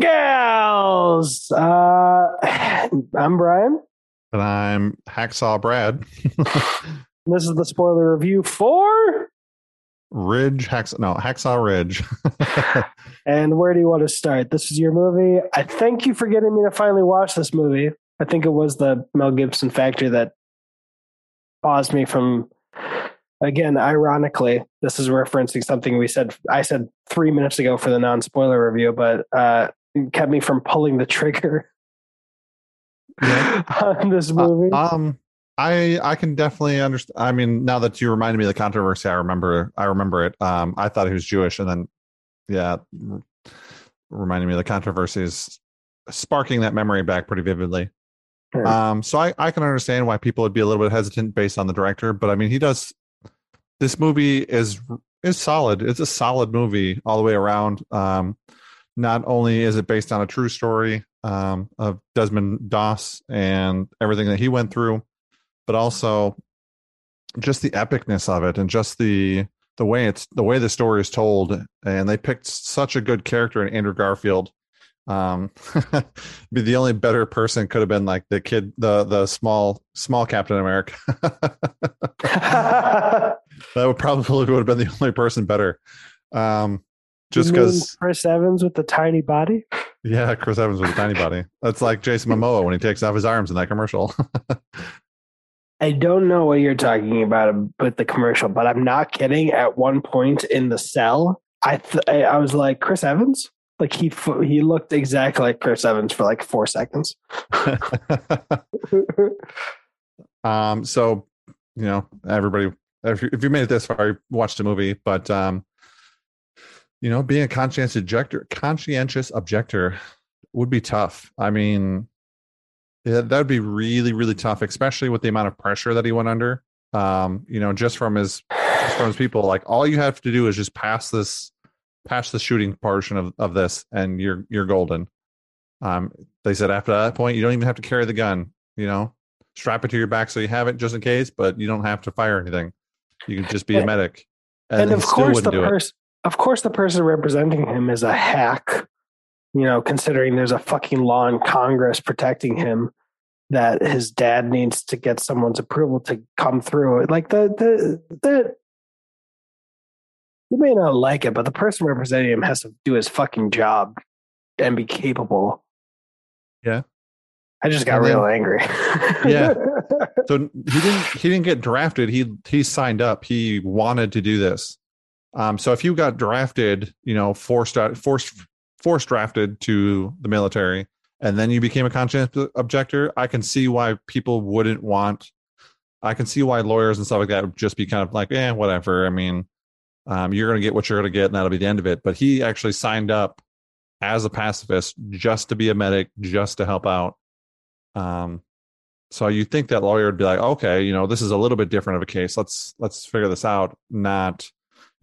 Gals. Uh, I'm Brian. And I'm Hacksaw Brad. this is the spoiler review for Ridge Hacksaw. No, Hacksaw Ridge. and where do you want to start? This is your movie. I thank you for getting me to finally watch this movie. I think it was the Mel Gibson factor that paused me from. Again, ironically, this is referencing something we said. I said three minutes ago for the non-spoiler review, but uh, kept me from pulling the trigger yeah. on this uh, movie. Uh, um, I I can definitely understand. I mean, now that you reminded me of the controversy, I remember I remember it. Um, I thought he was Jewish, and then yeah, reminding me of the controversies, sparking that memory back pretty vividly. Um, so I I can understand why people would be a little bit hesitant based on the director, but I mean, he does. This movie is is solid. It's a solid movie all the way around. Um, not only is it based on a true story um, of Desmond Doss and everything that he went through, but also just the epicness of it and just the the way it's the way the story is told. And they picked such a good character in Andrew Garfield. Um, be the only better person could have been like the kid, the the small small Captain America. that would probably would have been the only person better. Um, just because Chris Evans with the tiny body. Yeah, Chris Evans with a tiny body. That's like Jason Momoa when he takes off his arms in that commercial. I don't know what you're talking about with the commercial, but I'm not kidding. At one point in the cell, I th- I was like Chris Evans. Like he he looked exactly like Chris Evans for like four seconds. um. So you know, everybody, if you, if you made it this far, you watched the movie, but um, you know, being a conscientious objector, conscientious objector would be tough. I mean, yeah, that would be really, really tough, especially with the amount of pressure that he went under. Um, you know, just from his just from his people, like all you have to do is just pass this, pass the shooting portion of, of this, and you're you're golden. Um, they said after that point, you don't even have to carry the gun. You know, strap it to your back so you have it just in case, but you don't have to fire anything. You can just be a medic. And, and of course, the person of course the person representing him is a hack you know considering there's a fucking law in congress protecting him that his dad needs to get someone's approval to come through like the the the you may not like it but the person representing him has to do his fucking job and be capable. Yeah. I just got then, real angry. Yeah. So he didn't he didn't get drafted. He he signed up. He wanted to do this um, so if you got drafted, you know, forced forced forced drafted to the military, and then you became a conscientious objector, I can see why people wouldn't want. I can see why lawyers and stuff like that would just be kind of like, eh, whatever. I mean, um, you're going to get what you're going to get, and that'll be the end of it. But he actually signed up as a pacifist just to be a medic, just to help out. Um, so you think that lawyer would be like, okay, you know, this is a little bit different of a case. Let's let's figure this out. Not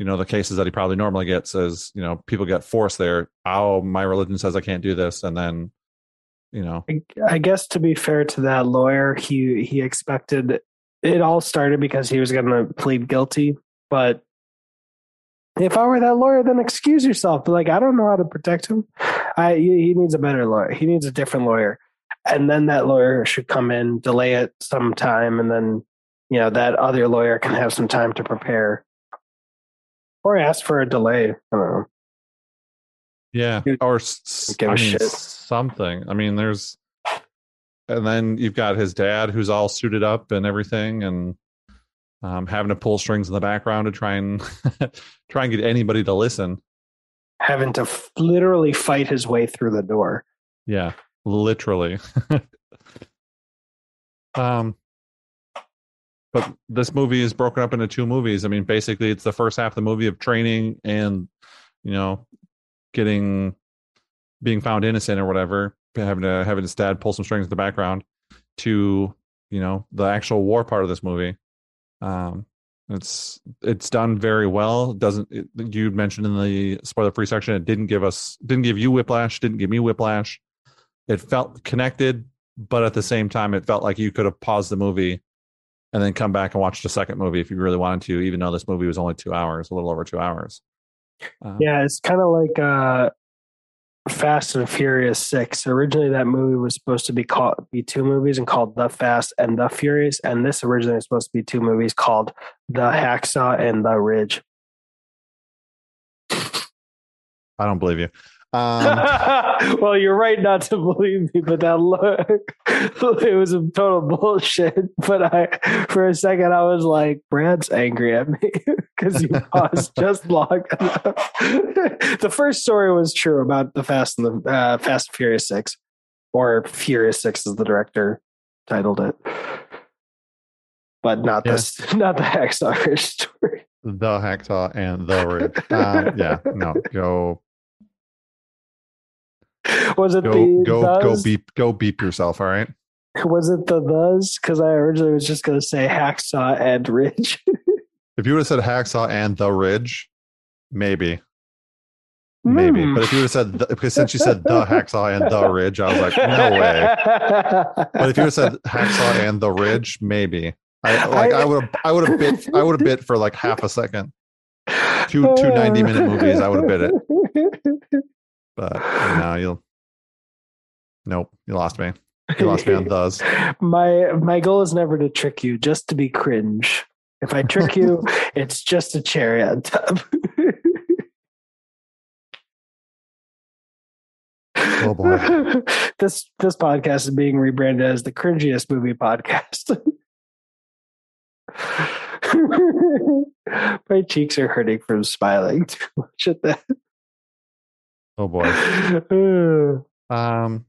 you know the cases that he probably normally gets is you know people get forced there oh my religion says i can't do this and then you know. I, guess to be fair to that lawyer he he expected it all started because he was going to plead guilty but if i were that lawyer then excuse yourself but like i don't know how to protect him. I he needs a better lawyer he needs a different lawyer and then that lawyer should come in delay it some time and then you know that other lawyer can have some time to prepare or ask for a delay. I don't know. Yeah, or I mean, shit. something. I mean, there's, and then you've got his dad who's all suited up and everything, and um, having to pull strings in the background to try and try and get anybody to listen. Having to f- literally fight his way through the door. Yeah, literally. um, but this movie is broken up into two movies. I mean, basically, it's the first half of the movie of training and you know getting being found innocent or whatever, having to having his dad pull some strings in the background to you know the actual war part of this movie. Um, it's it's done very well. Doesn't it, you mentioned in the spoiler free section? It didn't give us didn't give you whiplash. Didn't give me whiplash. It felt connected, but at the same time, it felt like you could have paused the movie and then come back and watch the second movie if you really wanted to, even though this movie was only two hours, a little over two hours. Uh, yeah, it's kind of like uh, Fast and Furious Six. Originally, that movie was supposed to be called be two movies and called The Fast and The Furious, and this originally was supposed to be two movies called The Hacksaw and The Ridge. I don't believe you. Um, well, you're right not to believe me, but that look, it was a total bullshit. But I, for a second, I was like, Brad's angry at me because you paused just long enough. the first story was true about the Fast and the uh, Fast and Furious Six, or Furious Six, as the director titled it, but not Yeah. this, not the Hacksaw Ridge story. the hacksaw and the ridge. Um, yeah, no, go Was it go the go go beep go beep yourself. All right. Was it the those? Because I originally was just going to say Hacksaw and Ridge. If you would have said hacksaw and the ridge, maybe. Maybe. Hmm. But if you would have said the, because since you said the hacksaw and the ridge, I was like, no way. But if you would have said hacksaw and the ridge, maybe. I like I would have I would have bit I would have bit for like half a second. Two two 90 minute movies, I would have bit it. But no, you'll Nope, you lost me. You lost me on those. My my goal is never to trick you, just to be cringe. If I trick you, it's just a cherry on top. Oh boy. this this podcast is being rebranded as the cringiest movie podcast. My cheeks are hurting from smiling too much at that. Oh boy. Um,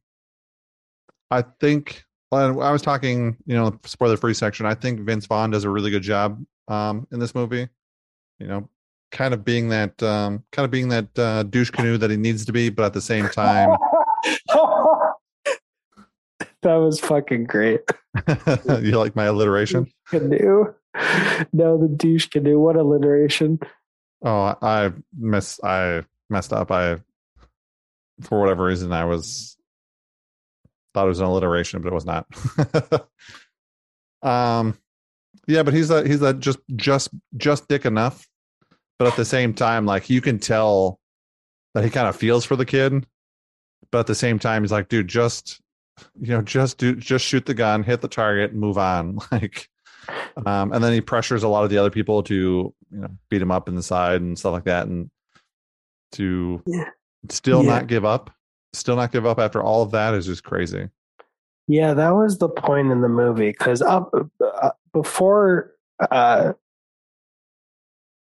I think I was talking, you know, spoiler free section. I think Vince Vaughn does a really good job um, in this movie. You know, kind of being that, um, kind of being that uh, douche canoe that he needs to be, but at the same time, that was fucking great. you like my alliteration? Canoe. No, the douche canoe. What alliteration. Oh, I miss, I messed up. I, for whatever reason, I was thought it was an alliteration, but it was not. um, yeah, but he's that he's that just just just dick enough, but at the same time, like you can tell that he kind of feels for the kid, but at the same time, he's like, dude, just you know, just do just shoot the gun, hit the target, move on. Like, um, and then he pressures a lot of the other people to you know beat him up in the side and stuff like that, and to Yeah. Still Yeah. not give up, still not give up after all of that is just crazy. Yeah, that was the point in the movie because up uh, before, uh,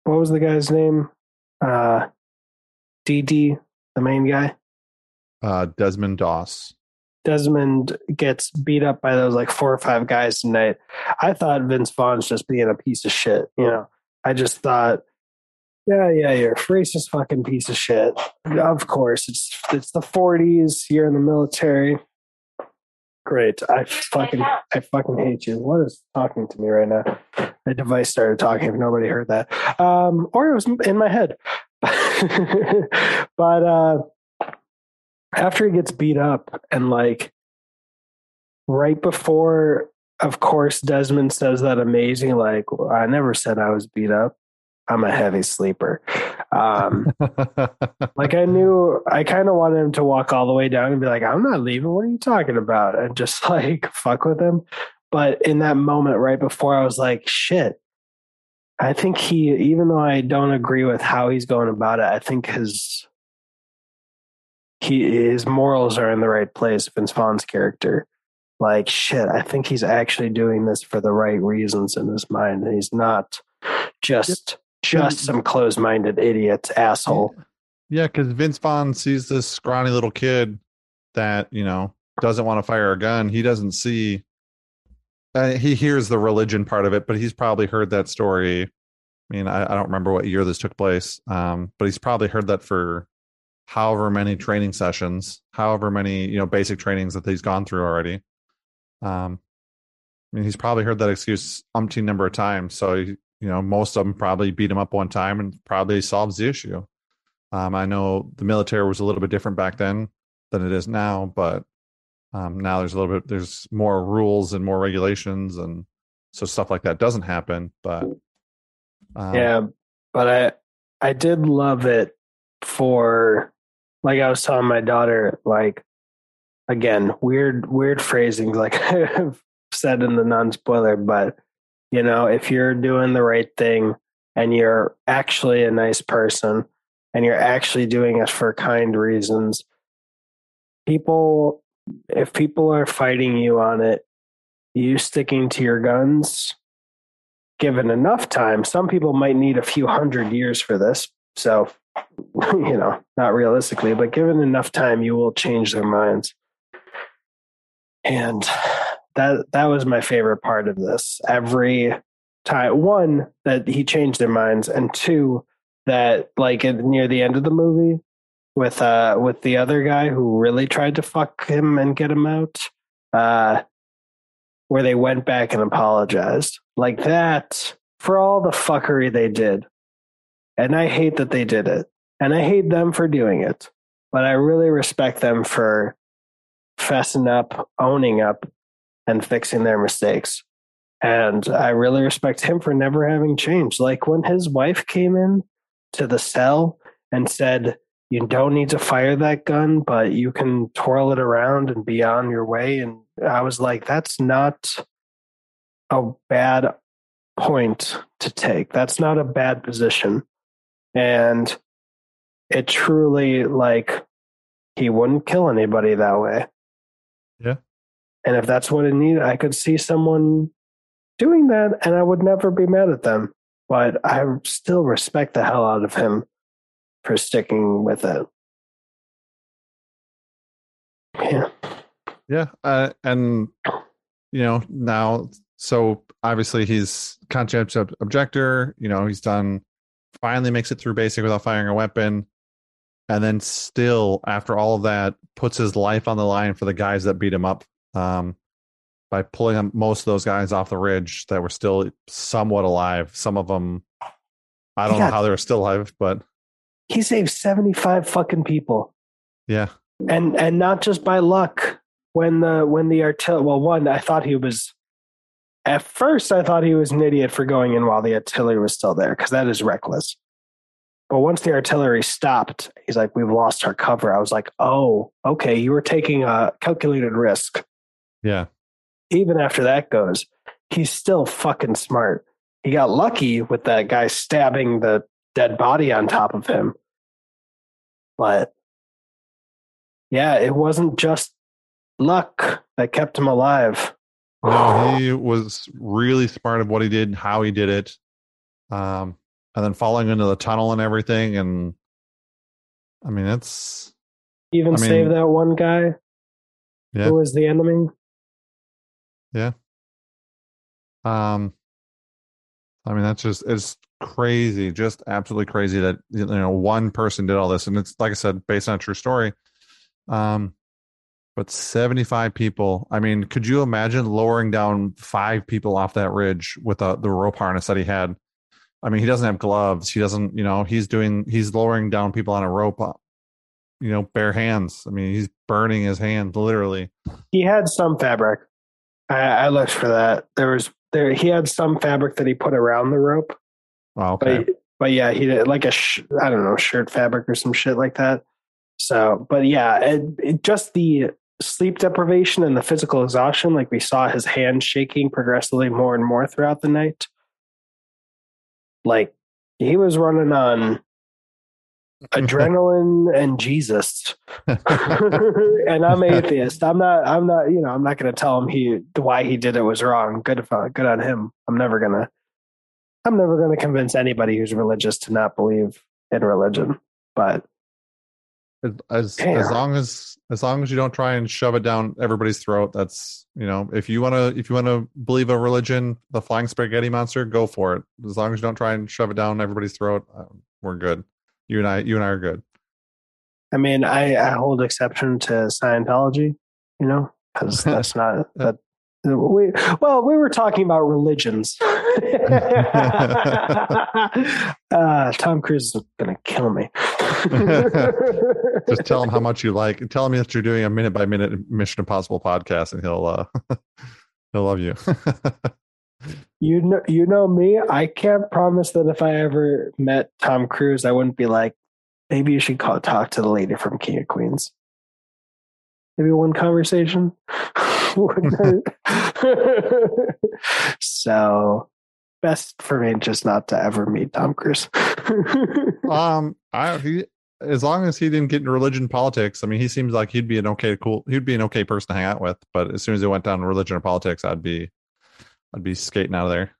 what was the guy's name? Uh, DD, the main guy. Uh, Desmond Doss. Desmond gets beat up by those like four or five guys tonight. I thought Vince Vaughn's just being a piece of shit. You know, I just thought, yeah, yeah, you're a racist fucking piece of shit. Of course, it's it's the 40s. You're in the military. Great. I fucking I fucking hate you. What is talking to me right now? My device started talking. If nobody heard that, um, or it was in my head. but uh, after he gets beat up and like right before of course desmond says that amazing like i never said i was beat up i'm a heavy sleeper. Um like i knew i kind of wanted him to walk all the way down and be like i'm not leaving. What are you talking about? And just like fuck with him. But in that moment right before i was like shit. I think he even though i don't agree with how he's going about it i think his he his morals are in the right place vince vaughn's character. Like shit i think he's actually doing this for the right reasons in his mind and he's not just just some closed-minded idiots, asshole yeah, because Vince Vaughn sees this scrawny little kid that you know doesn't want to fire a gun. He doesn't see. Uh, he hears the religion part of it, but he's probably heard that story. I mean, I, I don't remember what year this took place, um, but he's probably heard that for however many training sessions, however many you know basic trainings that he's gone through already. Um, I mean, he's probably heard that excuse umpteen number of times. So you know, most of them probably beat him up one time and probably solves the issue. Um, I know the military was a little bit different back then than it is now, but um, now there's a little bit there's more rules and more regulations, and so stuff like that doesn't happen. But um, yeah but i i did love it for like I was telling my daughter, like again, weird, weird phrasing, like I've said in the non spoiler, but you know, if you're doing the right thing and you're actually a nice person and you're actually doing it for kind reasons, people, if people are fighting you on it, you sticking to your guns, given enough time, some people might need a few hundred years for this. So, you know, not realistically, but given enough time, you will change their minds. And that that was my favorite part of this. Every time, one that he changed their minds, and two that like near the end of the movie with uh with the other guy who really tried to fuck him and get him out, uh, where they went back and apologized like that for all the fuckery they did. And I hate that they did it. And I hate them for doing it. But I really respect them for fessing up, owning up, and fixing their mistakes. And I really respect him for never having changed. Like when his wife came in to the cell and said, You don't need to fire that gun, but you can twirl it around and be on your way. And I was like, That's not a bad point to take. That's not a bad position. And it truly, like, he wouldn't kill anybody that way. And if that's what it needed, I could see someone doing that and I would never be mad at them. But I still respect the hell out of him for sticking with it. Yeah. Yeah. Uh, and, you know, now, so obviously he's conscientious objector. You know, he's done, finally makes it through basic without firing a weapon. And then still, after all of that, puts his life on the line for the guys that beat him up um, by pulling most of those guys off the ridge that were still somewhat alive. Some of them, I don't know how they were still alive, but he saved 75 fucking people. Yeah. And and not just by luck. When the when the artillery well, one, I thought he was at first I thought he was an idiot for going in while the artillery was still there, because that is reckless. But once the artillery stopped, he's like, We've lost our cover. I was like, Oh, okay, you were taking a calculated risk. Yeah. Even after that goes, he's still fucking smart. He got lucky with that guy stabbing the dead body on top of him. But yeah, it wasn't just luck that kept him alive. No, he was really smart of what he did, and how he did it. Um, and then falling into the tunnel and everything. And I mean, it's even I mean, save that one guy yeah. who was the enemy. Yeah. Um, I mean, that's just it's crazy, just absolutely crazy that you know one person did all this, and it's like I said, based on a true story. Um, but seventy-five people. I mean, could you imagine lowering down five people off that ridge with the the rope harness that he had? I mean, he doesn't have gloves. He doesn't, you know, he's doing, he's lowering down people on a rope, uh, you know, bare hands. I mean, he's burning his hand literally. He had some fabric. I, I looked for that. There was there. He had some fabric that he put around the rope. Oh, okay. But, but yeah, he did like a sh- I don't know shirt fabric or some shit like that. So, but yeah, it, it, just the sleep deprivation and the physical exhaustion. Like we saw his hand shaking progressively more and more throughout the night. Like he was running on adrenaline and Jesus. and I'm atheist. I'm not. I'm not. You know. I'm not going to tell him he why he did it was wrong. Good. Good on him. I'm never gonna. I'm never going to convince anybody who's religious to not believe in religion. But as as long as as long as you don't try and shove it down everybody's throat, that's you know if you want to if you want to believe a religion, the flying spaghetti monster, go for it. As long as you don't try and shove it down everybody's throat, um, we're good you and I, you and I are good. I mean, I, I hold exception to Scientology, you know, because that's not that. We well, we were talking about religions. uh, Tom Cruise is going to kill me. Just tell him how much you like. Tell him that you're doing a minute by minute Mission Impossible podcast, and he'll uh, he'll love you. You know, you know me. I can't promise that if I ever met Tom Cruise, I wouldn't be like, maybe you should call talk to the lady from King of Queens. Maybe one conversation. so best for me just not to ever meet Tom Cruise. um, I he as long as he didn't get into religion politics, I mean, he seems like he'd be an okay, cool, he'd be an okay person to hang out with. But as soon as he went down to religion or politics, I'd be, I'd be skating out of there.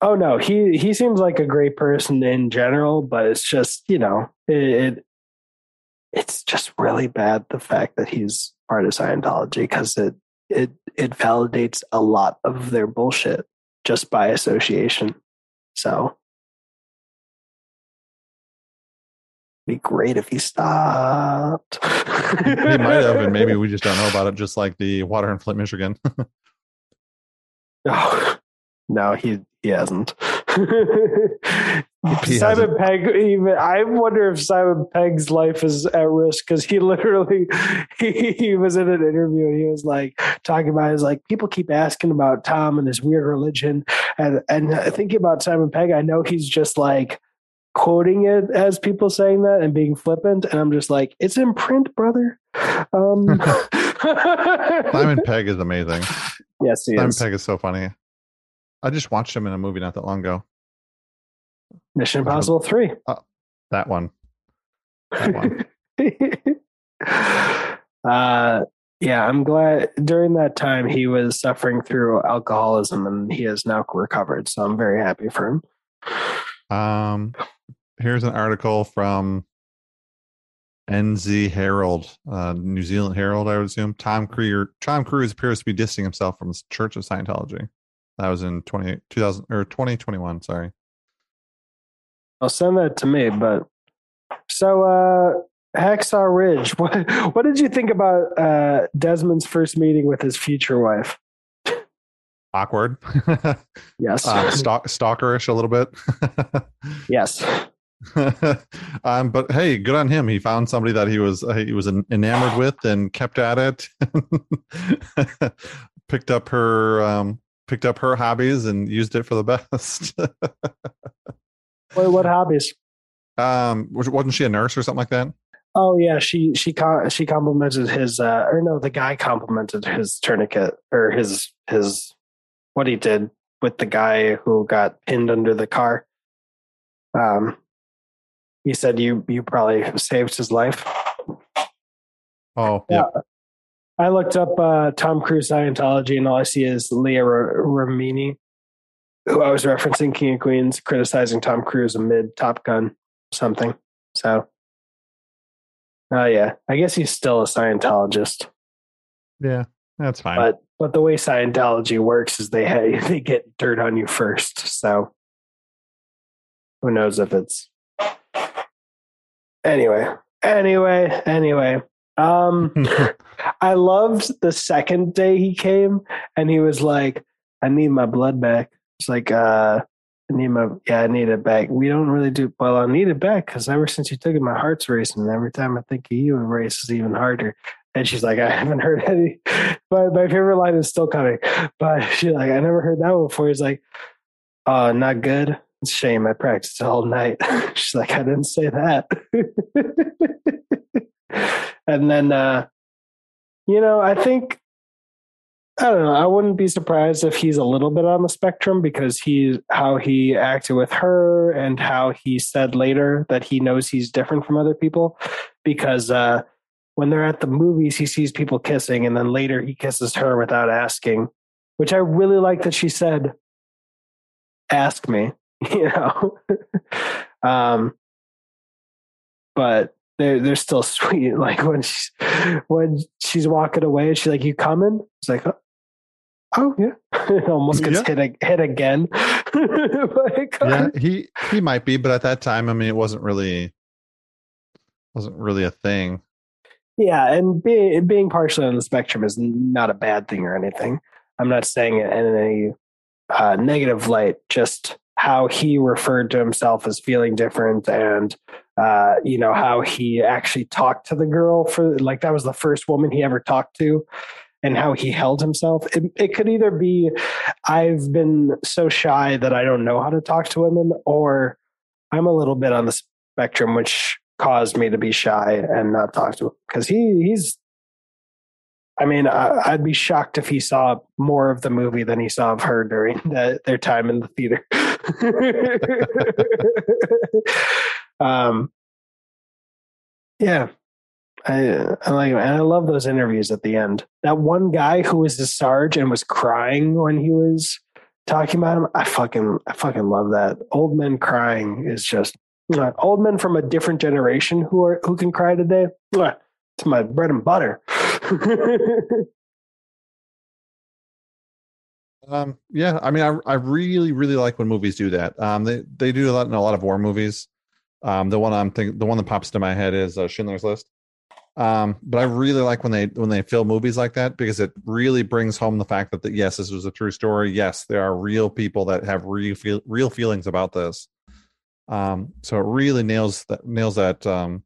Oh no, he he seems like a great person in general, but it's just you know it, it it's just really bad the fact that he's part of Scientology because it it it validates a lot of their bullshit just by association. So be great if he stopped. he might have, and maybe we just don't know about it, just like the water in Flint, Michigan. oh, no, he he hasn't. Simon hasn't. Pegg, even I wonder if Simon Pegg's life is at risk because he literally he, he, was in an interview and he was like talking about his like people keep asking about Tom and his weird religion and and thinking about Simon Pegg, I know he's just like quoting it as people saying that and being flippant and i'm just like it's in print brother um simon pegg is amazing. Yes simon is. pegg is so funny. I just watched him in a movie not that long ago. Mission impossible 3 uh, that one. That one. Uh yeah i'm glad during that time he was suffering through alcoholism and he has now recovered so i'm very happy for him. Um here's an article from NZ Herald, uh, New Zealand Herald, I would assume. Tom Cruise, Tom Cruise appears to be distancing himself from the Church of Scientology. That was in 20, 2000 or 2021, sorry. I'll send that to me, but so uh Hacksaw Ridge, what what did you think about uh Desmond's first meeting with his future wife? Awkward. yes. Uh, stalk, stalkerish a little bit. yes. um, but hey, good on him. He found somebody that he was uh, he was enamored with and kept at it. picked up her um, picked up her hobbies and used it for the best. Wait, what hobbies? Um, wasn't she a nurse or something like that? Oh yeah, she she she complimented his uh, or no, the guy complimented his tourniquet or his his what he did with the guy who got pinned under the car. Um, he said you you probably saved his life. Oh yeah. I looked up uh, Tom Cruise Scientology, and all I see is Leah R- Remini, who I was referencing King of Queens, criticizing Tom Cruise amid Top Gun something. So, oh uh, yeah, I guess he's still a Scientologist. Yeah, that's fine. But but the way Scientology works is they have, they get dirt on you first. So who knows if it's anyway, anyway, anyway. Um, I loved the second day he came and he was like, I need my blood back. It's like, uh, I need my, yeah, I need it back. We don't really do, well, I need it back because ever since you took it, my heart's racing. Every time I think of you, it races even harder. And she's like, I haven't heard any. But my favorite line is still coming. But she's like, I never heard that one before. He's like, uh, not good. Shame. I practiced all night. she's like, I didn't say that. and then, uh, you know, I think, I don't know. I wouldn't be surprised if he's a little bit on the spectrum because he, how he acted with her and how he said later that he knows he's different from other people because, uh, when they're at the movies, he sees people kissing, and then later he kisses her without asking, which I really like that she said, "Ask me," you know. um, but they're they're still sweet. Like when she's when she's walking away, she's like, "You coming?" It's like, "Oh, oh yeah." it almost gets yeah. hit hit again. yeah, he he might be, but at that time, I mean, it wasn't really wasn't really a thing. Yeah, and being being partially on the spectrum is not a bad thing or anything. I'm not saying it in any uh, negative light. Just how he referred to himself as feeling different, and uh, you know how he actually talked to the girl for like that was the first woman he ever talked to, and how he held himself. It, it could either be I've been so shy that I don't know how to talk to women, or I'm a little bit on the spectrum, which caused me to be shy and not talk to him because he he's. I mean, I, I'd be shocked if he saw more of the movie than he saw of her during the, their time in the theater. um, yeah, I, I like, and I love those interviews at the end. That one guy who was the Sarge and was crying when he was talking about him. I fucking, I fucking love that. Old men crying is just know, old men from a different generation who are who can cry today. It's my bread and butter. um, yeah, I mean, I I really really like when movies do that. Um, they they do a lot in a lot of war movies. Um, the one I'm thinking, the one that pops to my head is uh, Schindler's List. Um, but I really like when they when they film movies like that because it really brings home the fact that, that yes, this was a true story. Yes, there are real people that have real feel, real feelings about this. Um, so it really nails that nails that um,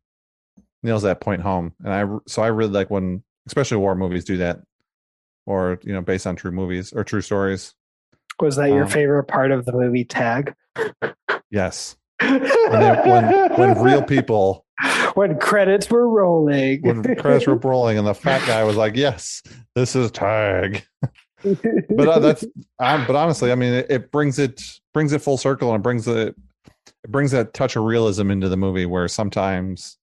nails that point home. And I so I really like when especially war movies do that, or you know, based on true movies or true stories. Was that your um, favorite part of the movie Tag? Yes. when, when, when real people when credits were rolling. when credits were rolling, and the fat guy was like, "Yes, this is tag." but uh, that's, um, but honestly, I mean, it, it, brings it brings it full circle and it brings it it brings that touch of realism into the movie where sometimes,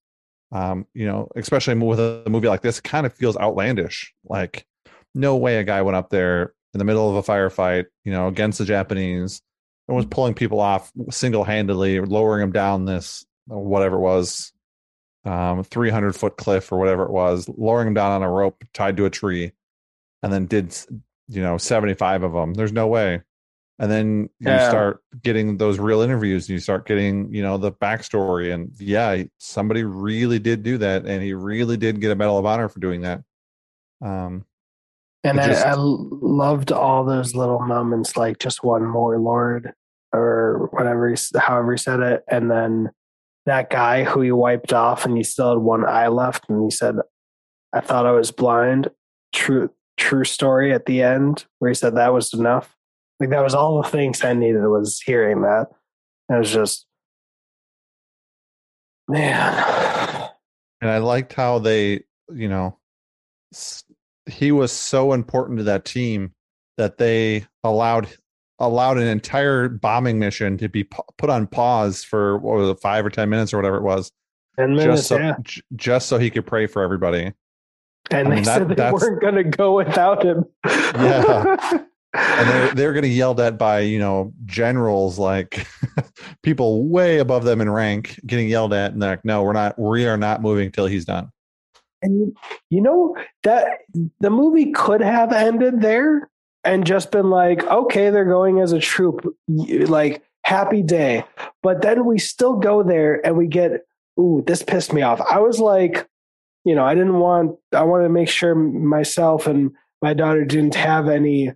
um, you know, especially with a, movie like this, it kind of feels outlandish. Like, no way a guy went up there in the middle of a firefight, you know, against the Japanese and was pulling people off single handedly, lowering them down this whatever it was um, 300 foot cliff or whatever it was, lowering them down on a rope tied to a tree, and then did you know 75 of them. There's no way. And then yeah. you start getting those real interviews, and you start getting you know the backstory, and yeah, somebody really did do that, and he really did get a Medal of Honor for doing that. Um, and I, just, I loved all those little moments, like just one more Lord or whatever, he, however he said it, and then that guy who he wiped off and he still had one eye left and he said i thought i was blind true true story at the end where he said that was enough like that was all the things i needed was hearing that it was just man and i liked how they you know he was so important to that team that they allowed allowed an entire bombing mission to be put on pause for what was it, five or ten minutes or whatever it was. Ten minutes, just so, yeah. j- just so he could pray for everybody. And I they mean, said that, they weren't going to go without him. yeah. and they're they're getting yelled at by you know generals like people way above them in rank getting yelled at and they're like no we're not we are not moving till he's done and you know that the movie could have ended there and just been like, okay, they're going as a troop, like happy day. But then we still go there and we get, ooh, this pissed me off. I was like, you know, I didn't want, I wanted to make sure myself and my daughter didn't have any,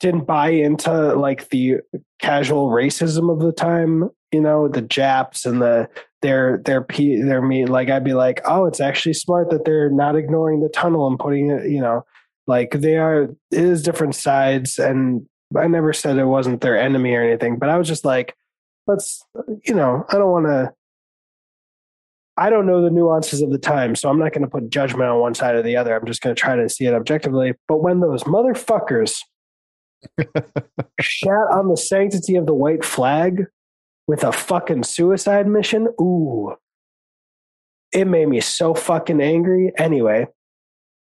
didn't buy into like the casual racism of the time, you know, the Japs and the, their, their, p their me, like, I'd be like, oh, it's actually smart that they're not ignoring the tunnel and putting it, you know, like they are, it is different sides, and I never said it wasn't their enemy or anything, but I was just like, let's, you know, I don't want to. I don't know the nuances of the time, so I'm not going to put judgment on one side or the other. I'm just going to try to see it objectively. But when those motherfuckers shat on the sanctity of the white flag with a fucking suicide mission, ooh, it made me so fucking angry. Anyway,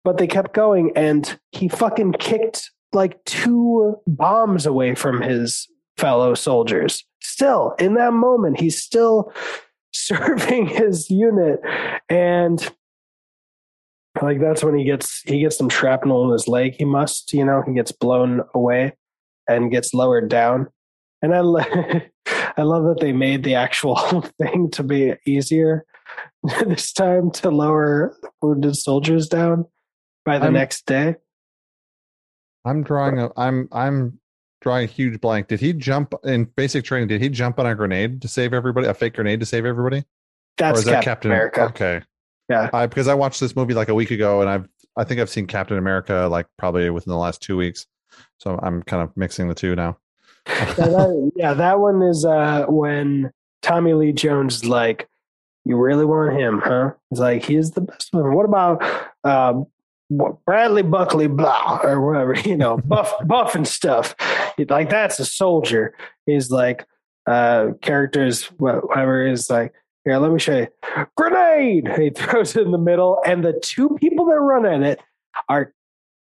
but they kept going and he fucking kicked like two bombs away from his fellow soldiers. Still, in that moment, he's still serving his unit and like that's when he gets he gets some shrapnel in his leg he must you know he gets blown away and gets lowered down and i i love that they made the actual thing to be easier this time to lower wounded soldiers down by the I'm, next day. I'm drawing a I'm I'm drawing a huge blank. Did he jump in basic training? Did he jump on a grenade to save everybody? A fake grenade to save everybody? That's Captain, Captain America. Okay. Yeah. I, because I watched this movie like a week ago, and I've I think I've seen Captain America like probably within the last two weeks. So I'm kind of mixing the two now. yeah, that, yeah, that one is uh, when Tommy Lee Jones like You really want him, huh? He's like, he's the best one. What about what, Bradley Buckley, blah, or whatever, you know, buff, buff and stuff. Like, that's a soldier. He's like, uh, characters, whatever is like, here, let me show you. Grenade! He throws it in the middle, and the two people that run at it are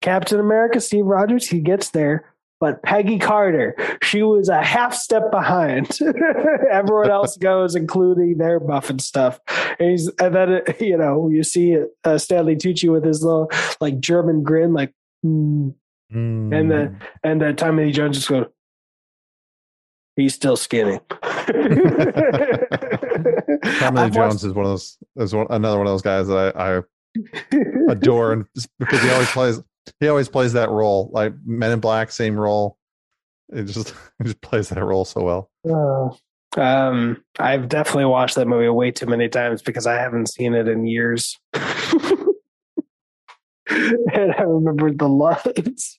Captain America, Steve Rogers. He gets there, but Peggy Carter, she was a half step behind. Everyone else goes, including their buff and stuff. And, he's, and then, you know, you see uh, Stanley Tucci with his little, like, German grin, like, mm. Mm. and then, and then Tommy Lee Jones just goes, he's still skinny. Tommy Jones is one of those is one, another one of those guys that I, I adore, and because he always plays he always plays that role like Men in Black, same role. It just he just plays that role so well. Uh, um, I've definitely watched that movie way too many times because I haven't seen it in years. and I remember the lines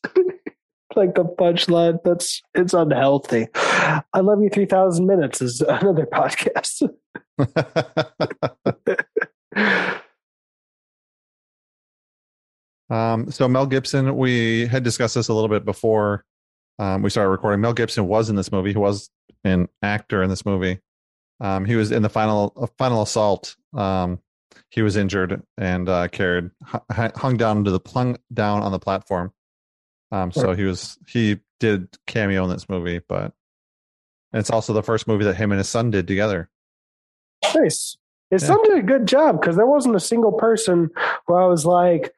like the punchline. That's it's unhealthy. I love you. Three thousand minutes is another podcast. um, so Mel Gibson, we had discussed this a little bit before um, we started recording. Mel Gibson was in this movie. He was an actor in this movie. Um, he was in the final uh, final assault. Um, he was injured and uh, carried hung down to the hung down on the platform um, so he was he did cameo in this movie, but it's also the first movie that him and his son did together. Nice. His yeah. did a good job because there wasn't a single person where I was like,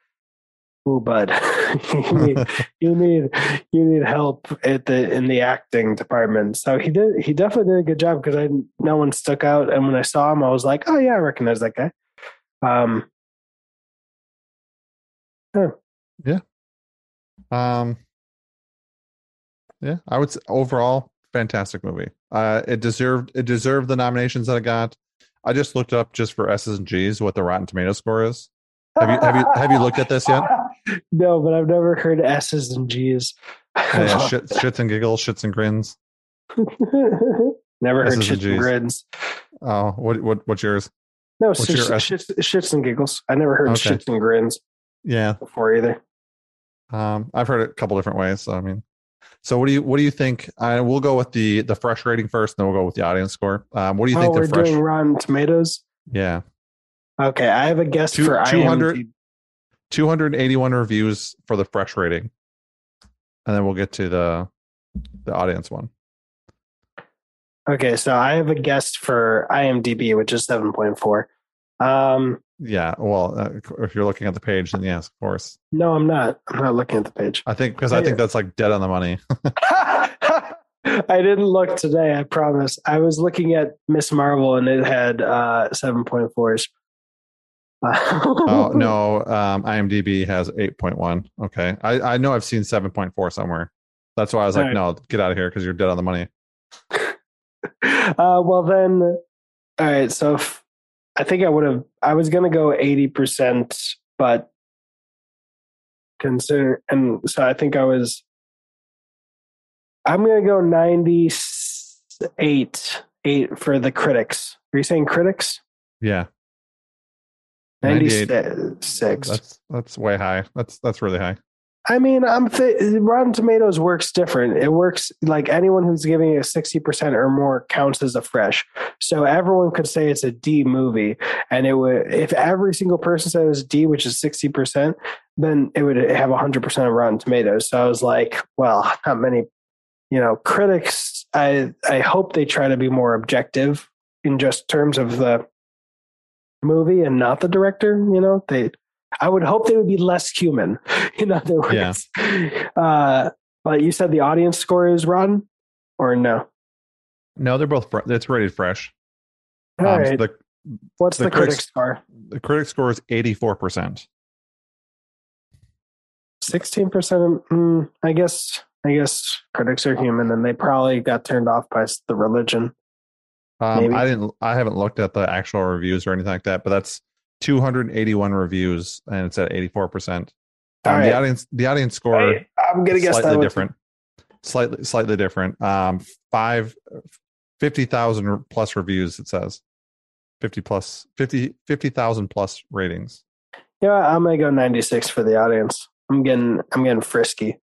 "Ooh, bud, you need you need you need help at the in the acting department." So he did. He definitely did a good job because I no one stuck out, and when I saw him, I was like, "Oh yeah, I recognize that guy." Um, yeah. yeah. Um, yeah, I would say overall fantastic movie. Uh, it deserved it deserved the nominations that it got. I just looked up just for S's and G's what the Rotten Tomato score is. Have you have you have you looked at this yet? No, but I've never heard S's and G's. yeah, shit, shits and giggles, shits and grins. never heard shits and, and, grins. Oh, what what what's yours? No, what's your shits, shits and giggles. I never heard okay. shits and grins. Yeah, before either. Um, I've heard it a couple different ways. So I mean, so what do you what do you think? I we'll go with the the fresh rating first, and then we'll go with the audience score. Um, what do you oh, think? We're the fresh... doing Rotten Tomatoes. Yeah. Okay, I have a guess Two, for 200, 281 reviews for the fresh rating, and then we'll get to the the audience one. Okay, so I have a guess for IMDb, which is seven point four. Um, yeah, well, uh, if you're looking at the page, then yes, of course. No, I'm not. I'm not looking at the page. I think because I think that's like dead on the money. I didn't look today. I promise. I was looking at Miss Marvel, and it had uh, seven point fours. oh no, um, IMDb has eight point one. Okay, I I know I've seen seven point four somewhere. That's why I was like, right. no, get out of here because you're dead on the money. uh, well then, all right. So. I think I would have. I was going to go eighty percent, but consider and so I think I was. I'm going to go ninety eight eight for the critics. Are you saying critics? Yeah. 96. That's that's way high. That's that's really high. I mean, I'm th- Rotten Tomatoes works different. It works like anyone who's giving it a sixty percent or more counts as a fresh. So everyone could say it's a D movie, and it would if every single person said it was D, which is sixty percent, then it would have hundred percent of Rotten Tomatoes. So I was like, well, not many, you know, critics. I I hope they try to be more objective in just terms of the movie and not the director. You know, they I would hope they would be less human. In other words, yeah. uh, but you said the audience score is rotten, or no? No, they're both. It's rated fresh. All um, right. so the, What's the, the critic score? The critic score is eighty four percent. Sixteen percent. Mm, I guess. I guess critics are human, and they probably got turned off by the religion. Um, I didn't. I haven't looked at the actual reviews or anything like that, but that's 281 reviews and it's at 84%. Um, right. The audience the audience score I'm gonna guess slightly different. Slightly slightly different. Um five five fifty thousand plus reviews it says. 50 plus 50 50,000 plus ratings. Yeah, I'm gonna go 96 for the audience. I'm getting I'm getting frisky.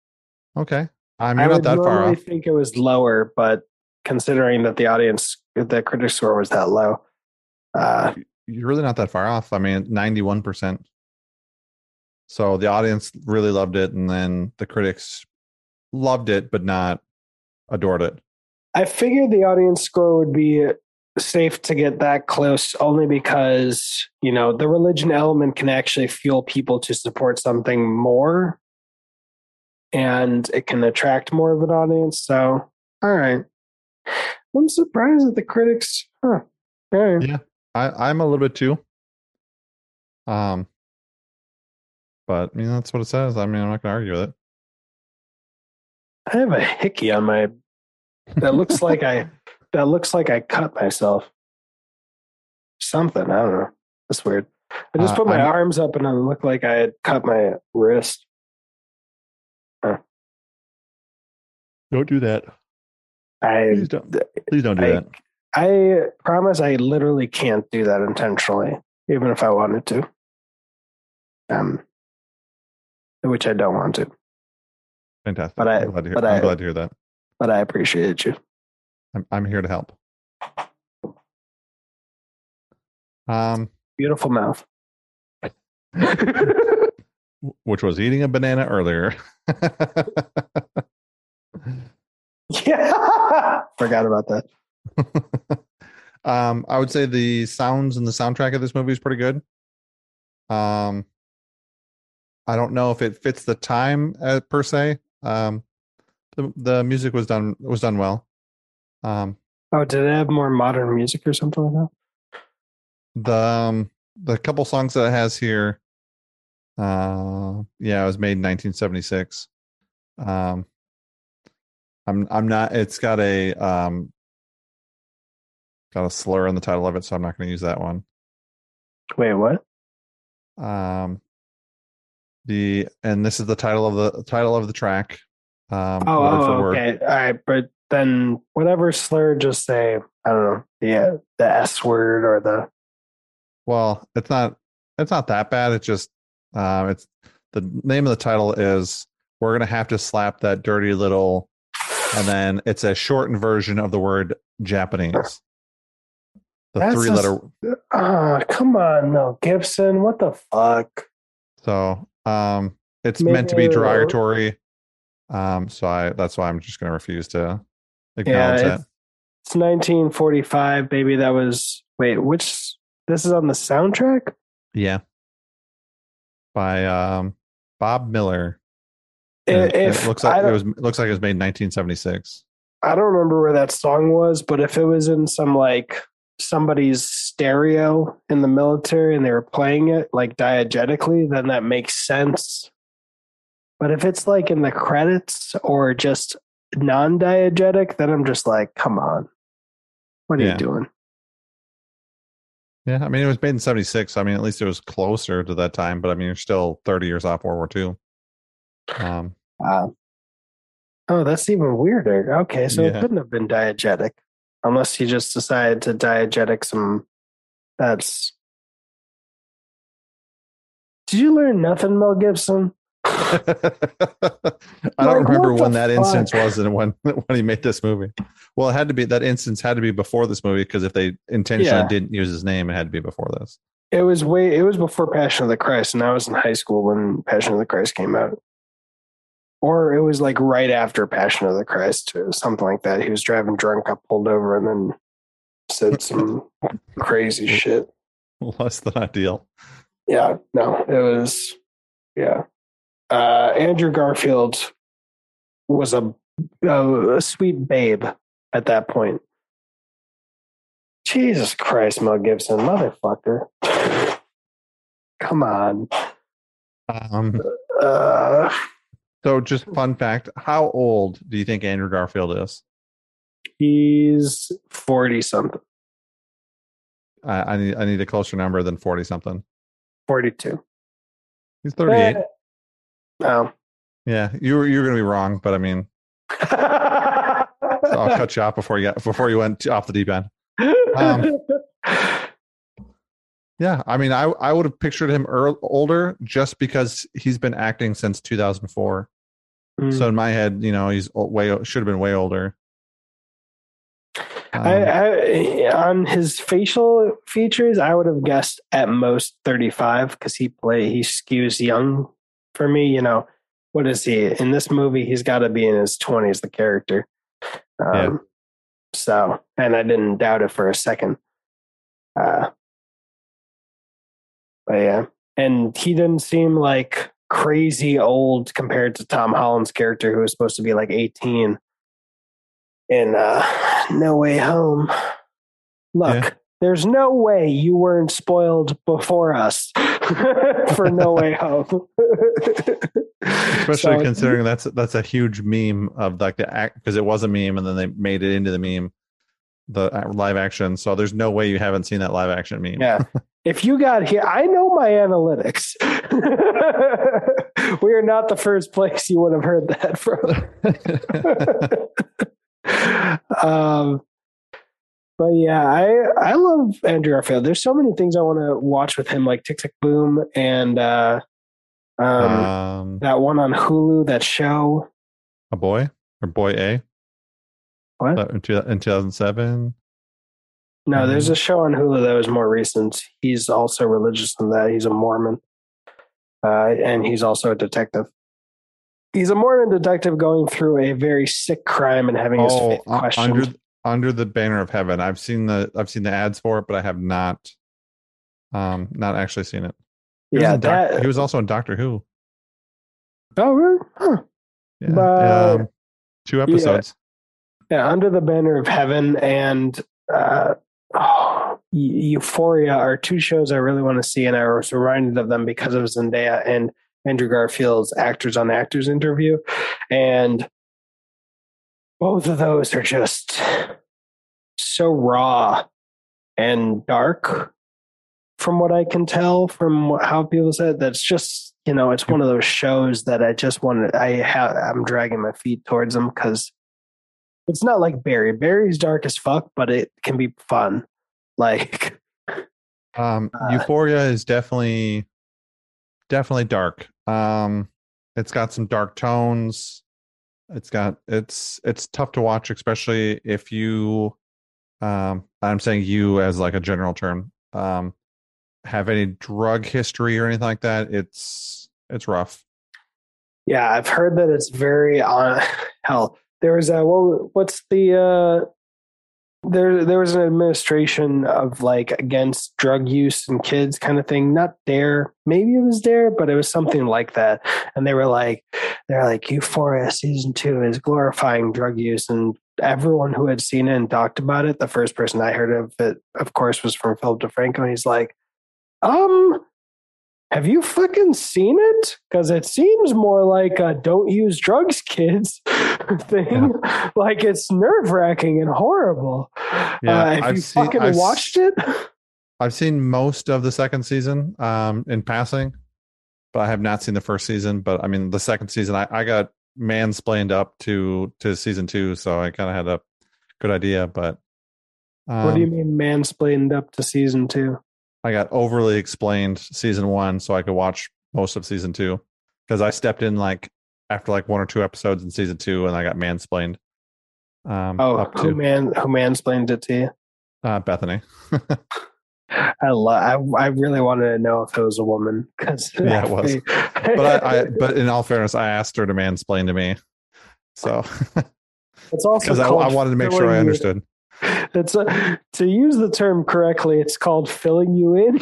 Okay. I'm I not that far off. think it was lower, but considering that the audience, the critic score was that low, uh, You're really not that far off. I mean, 91%. So the audience really loved it and then the critics loved it but not adored it. I figured the audience score would be safe to get that close only because, you know, the religion element can actually fuel people to support something more and it can attract more of an audience. So, all right. I'm surprised that the critics, huh. All right. Yeah. I, I'm a little bit too. Um, but I mean that's what it says. I mean, I'm not gonna argue with it. I have a hickey on my that looks like I that looks like I cut myself. Something. I don't know. That's weird. I just Uh, put my I'm- arms up and it looked like I had cut my wrist. Don't do that. I Please don't. Please don't do I, that. I promise I literally can't do that intentionally, even if I wanted to. Um which I don't want to. Fantastic. but I- I'm glad to hear, but I'm I- glad to hear that. But I appreciate you. I'm I'm here to help. Um, Beautiful mouth. which was eating a banana earlier. yeah. Forgot about that. um, I would say the sounds and the soundtrack of this movie is pretty good. Um, I don't know if it fits the time uh, per se. Um, the the music was done was done well. Um, Oh, did it have more modern music or something like that? the um, the couple songs that it has here, uh, yeah, it was made in 1976. Um, I'm I'm not. It's got a um, got a slur in the title of it, so I'm not going to use that one. Wait, what? Um, the and this is the title of the title of the track. Um, Oh, oh, okay. All right, but then whatever slur, just say I don't know the the S word or the Well, it's not it's not that bad. It's just um, it's the name of the title is we're gonna have to slap that dirty little, and then it's a shortened version of the word Japanese. The That's three letter. Ah, come on, Mel Gibson. What the fuck? So um, it's meant to be Maybe- derogatory. Um, so I that's why I'm just gonna refuse to acknowledge that. it's, it's 1945, baby. That was wait, which this is on the soundtrack? Yeah. By um Bob Miller. It, it looks like it was it looks like it was made in 1976. I don't remember where that song was, but if it was in some like somebody's stereo in the military and they were playing it like diegetically, then that makes sense. But if it's like in the credits or just non diegetic, then I'm just like, come on. What are Yeah. you doing? Yeah, I mean it was made in 76. I mean at least it was closer to that time, but I mean you're still 30 years off World War II. Um Uh, oh, that's even weirder. Okay, so it couldn't have been diegetic unless he just decided to diegetic some. That's. Did you learn nothing, Mel Gibson? I don't remember when that instance was and when when he made this movie. Well, it had to be that instance had to be before this movie because if they intentionally Yeah. didn't use his name, it had to be before this. It was way. It was before Passion of the Christ, and I was in high school when Passion of the Christ came out. Or it was like right after Passion of the Christ, or something like that. He was driving drunk, got pulled over, and then said some crazy shit. Less than ideal. Yeah, no, it was. Yeah, uh, Andrew Garfield was a, a a sweet babe at that point. Jesus Christ, Mel Gibson, motherfucker! Come on. Um, Uh, so just fun fact, how old do you think Andrew Garfield is? he's forty something, I, I need I need a closer number than 40 something. forty-two. He's 38. Eh, No. Yeah, you were you're gonna be wrong, but I mean, I'll cut you off before you got before you went off the deep end. Um, Yeah, I mean, I I would have pictured him earl older just because he's been acting since 2004. Mm. So in my head, you know, he's way should have been way older. Um, I, I, on his facial features, I would have guessed at most 35 because he play he skews young for me. You know, what is he in this movie? He's got to be in his 20s. The character. Um, Yeah. So, and I didn't doubt it for a second. Uh, but yeah, and he didn't seem like crazy old compared to Tom Holland's character, who was supposed to be like 18 in uh, No Way Home. Look, Yeah. there's no way you weren't spoiled before us for No Way Home. especially So- considering that's that's a huge meme of like the act because it was a meme and then they made it into the meme, the live action. So there's no way you haven't seen that live action meme. Yeah. If you got here, I know my analytics. we are not the first place you would have heard that from. um, but yeah, I I love Andrew Garfield. There's so many things I want to watch with him, like Tick Tick Boom and uh, um, um, that one on Hulu, that show. a boy or boy A. What? That in, two, in 2007. No, there's Mhm. a show on Hulu that was more recent. He's also religious in that. He's a Mormon. Uh, and he's also a detective. He's a Mormon detective going through a very sick crime and having his Oh, faith uh, questioned. under under the banner of heaven. I've seen the I've seen the ads for it, but I have not um not actually seen it. He was yeah, in Doc- he was also in Doctor Who. oh, really? Huh. Yeah, But- um, two episodes. Yeah, Under the Banner of Heaven and uh, oh, Euphoria are two shows I really want to see, and I was reminded of them because of Zendaya and Andrew Garfield's Actors on Actors interview, and both of those are just so raw and dark, from what I can tell from how people said. That's just you know, it's one of those shows that I just want. I have. I'm dragging my feet towards them because it's not like Barry. Barry's dark as fuck, but it can be fun. Like, Um, Uh, Euphoria is definitely definitely dark. Um, it's got some dark tones. It's got it's it's tough to watch, especially if you. Um, I'm saying you as like a general term. Um, have any drug history or anything like that? It's it's rough. yeah, I've heard that it's very on. Hell, there was a what, what's the uh, there there was an administration of like against drug use and kids kind of thing. Not there, maybe it was there, but it was something like that. And they were like, they're like Euphoria season two is glorifying drug use, and everyone who had seen it and talked about it, the first person I heard of it, of course, was from Philip DeFranco. And he's like, um. Have you fucking seen it? Because it seems more like a "don't use drugs, kids" thing. Like it's nerve wracking and horrible. Yeah, uh, if I've you seen- fucking I've watched it, I've seen most of the second season um, in passing, but I have not seen the first season. But I mean, the second season, I, I got mansplained up to to season two, so I kind of had a good idea. But um, what do you mean mansplained up to season two? I got overly explained season one, so I could watch most of season two because I stepped in like after like one or two episodes in season two, and I got mansplained. Um, Oh, who to man who mansplained it to you? uh, Bethany. I love. I, I really wanted to know if it was a woman because Yeah, it was. but I, I, but in all fairness, I asked her to mansplain to me, so it's also because I, I wanted to make sure I understood. It's a, to use the term correctly. It's called filling you in.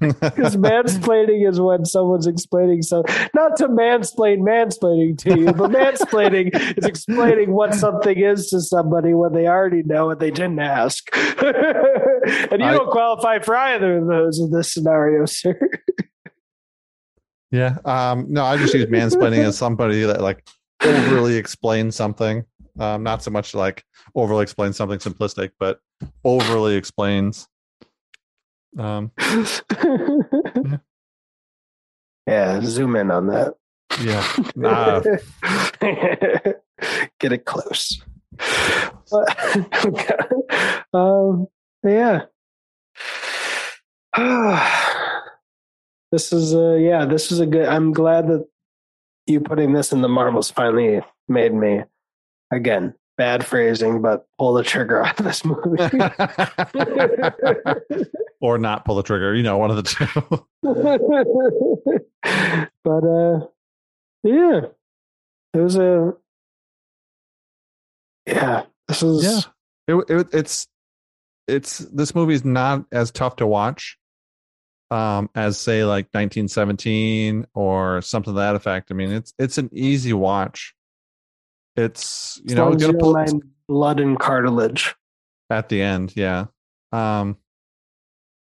Because mansplaining is when someone's explaining something, not to mansplain mansplaining to you, but mansplaining is explaining what something is to somebody when they already know and they didn't ask. and you I- don't qualify for either of those in this scenario, sir. yeah. Um, no, I just use mansplaining as somebody that like overly explains something. Um, not so much like overly explains something simplistic, but overly explains. Um, yeah, zoom in on that. yeah. Nah, Get it close. But- um, yeah. this is a yeah. This is a good. I'm glad that you putting this in the marbles finally made me again bad phrasing, but pull the trigger on this movie. or not pull the trigger, you know, one of the two. but uh yeah. It was a yeah, this is yeah. It, it, it's it's this movie is not as tough to watch um as say like 1917 or something to that effect. I mean, it's it's an easy watch. It's you as know gonna pull mind blood and cartilage. at the end, yeah. Um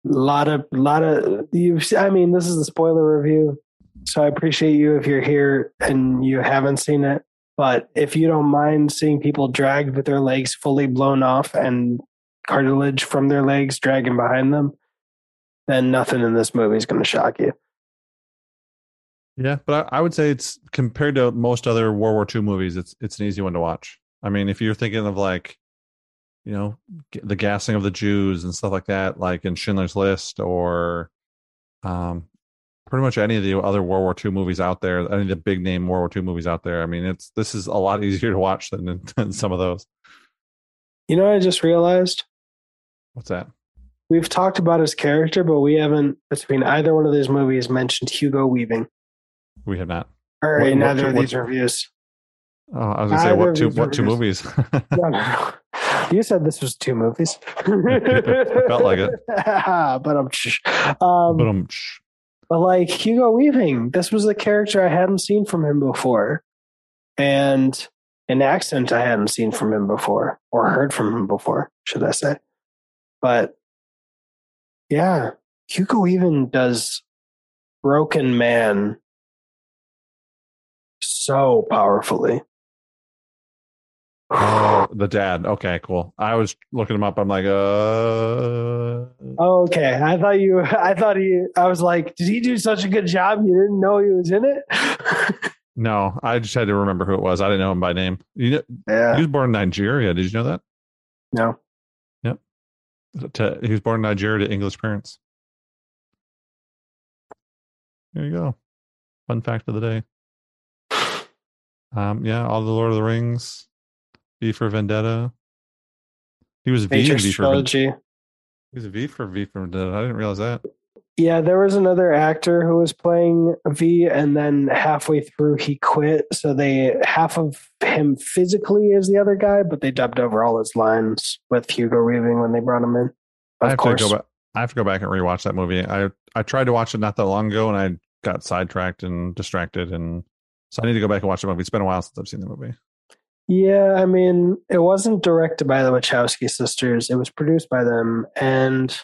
A lot of lot of you I mean, this is a spoiler review. So I appreciate you if you're here and you haven't seen it. But if you don't mind seeing people dragged with their legs fully blown off and cartilage from their legs dragging behind them, then nothing in this movie is going to shock you. Yeah, but I, I would say it's compared to most other World War II movies, it's it's an easy one to watch. I mean, if you're thinking of like, you know, the gassing of the Jews and stuff like that, like in Schindler's List, or um, pretty much any of the other World War II movies out there, any of the big name World War II movies out there. I mean, it's this is a lot easier to watch than, than some of those. You know, what I just realized What's that? we've talked about his character, but we haven't between either one of these movies mentioned Hugo Weaving We have not. or What- in what- of what- these reviews. Oh, I was gonna say what two what two reviews. movies? No, no. You said this was two movies. Felt like it. but I'm um, but um, But like Hugo Weaving, this was a character I hadn't seen from him before. And an accent I hadn't seen from him before or heard from him before, should I say. But yeah, Hugo Weaving does Broken Man so powerfully. oh, the dad. Okay, cool. I was looking him up. I'm like, uh, Oh, okay. I thought you. I thought he. I was like, did he do such a good job? You didn't know he was in it. No, I just had to remember who it was. I didn't know him by name. You know, yeah. he was born in Nigeria. Did you know that? No. To, he was born in Nigeria to English parents. There you go. Fun fact of the day. Um, yeah, all the Lord of the Rings, V for Vendetta. He was V Matrix V for Vendetta. He was V for V for Vendetta. I didn't realize that. Yeah, there was another actor who was playing V, and then halfway through he quit. So they half of him physically is the other guy, but they dubbed over all his lines with Hugo Weaving when they brought him in. I Of have course, to go back. I have to go back and rewatch that movie. I I tried to watch it not that long ago, and I got sidetracked and distracted, and so I need to go back and watch the movie. It's been a while since I've seen the movie. yeah. I mean, it wasn't directed by the Wachowski sisters; it was produced by them, and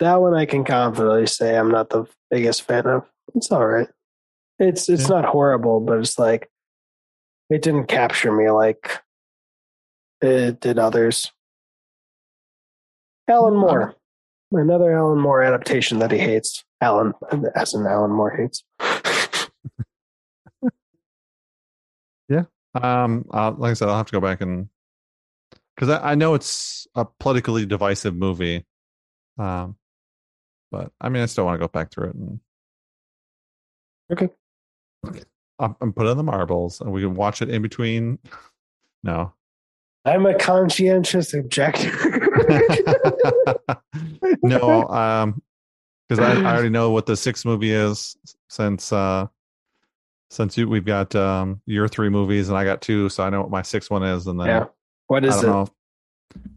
that one I can confidently say I'm not the biggest fan of. It's all right. It's it's Yeah. not horrible, but it's like it didn't capture me like it did others. Alan Moore, another Alan Moore adaptation that he hates. Alan, as in Alan Moore hates. Um, uh, like I said, I'll have to go back and because I, I know it's a politically divisive movie. Um, but I mean, I still want to go back through it and Okay. I'm, I'm put on the marbles, and we can watch it in between. No, I'm a conscientious objector. no, um, because I, I already know what the sixth movie is since uh since you, we've got um your three movies and I got two, so I know what my sixth one is, and then yeah. What is it? know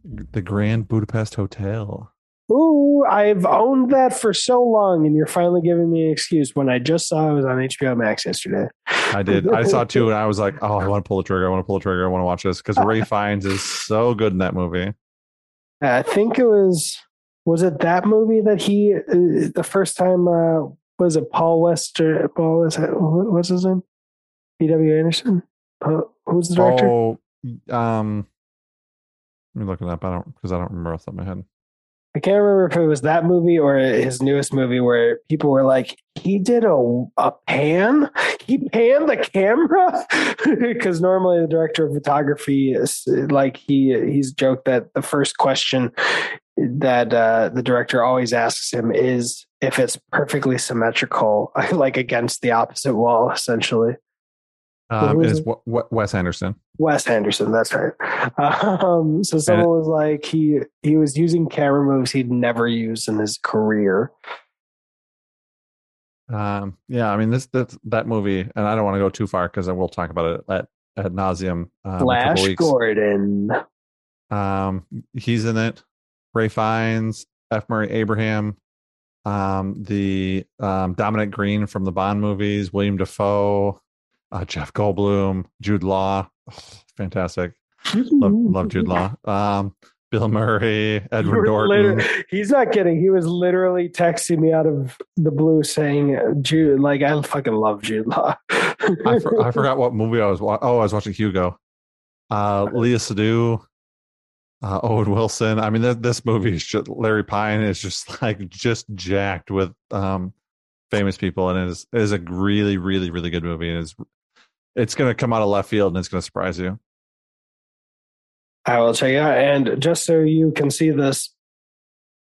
the Grand Budapest Hotel. Ooh, I've owned that for so long, and you're finally giving me an excuse when I just saw it was on HBO Max yesterday. I did. I saw two, and I was like, "Oh, I want to pull the trigger. I want to pull the trigger. I want to watch this because Rafe Fiennes is so good in that movie." I think it was was it that movie that he uh, the first time uh, was it Paul Wester Paul what- what's his name? P.W. Anderson. Who's the director? Oh, um, let me look it up. I don't because I don't remember off the top of my head. I can't remember if it was that movie or his newest movie where people were like, he did a, a pan? He panned the camera? Because normally the director of photography is like he he's joked that the first question that uh, the director always asks him is if it's perfectly symmetrical, like against the opposite wall, essentially. Um, is Wes Anderson. Wes Anderson, that's right. Um, so someone was like he he was using camera moves he'd never used in his career. Um, yeah, I mean this, this that movie, and I don't want to go too far because I will talk about it at at nauseum. Um, Flash Gordon. Um, he's in it. Rafe Fiennes, F. Murray Abraham, um, the um, Dominic Green from the Bond movies, William Defoe, uh, Jeff Goldblum, Jude Law, oh, fantastic. love, love Jude Law. Um, Bill Murray, Edward Norton. He's not kidding. He was literally texting me out of the blue saying, "Jude, like I fucking love Jude Law." I, for, I, forgot what movie I was. Wa- oh, I was watching Hugo. Uh, Léa Seydoux, uh, Owen Wilson. I mean, th- this movie is just Larry Pine is just like just jacked with um, famous people, and it is it is a really, really, really good movie, and it's it's going to come out of left field, and it's going to surprise you. I will check it out. And just so you can see this,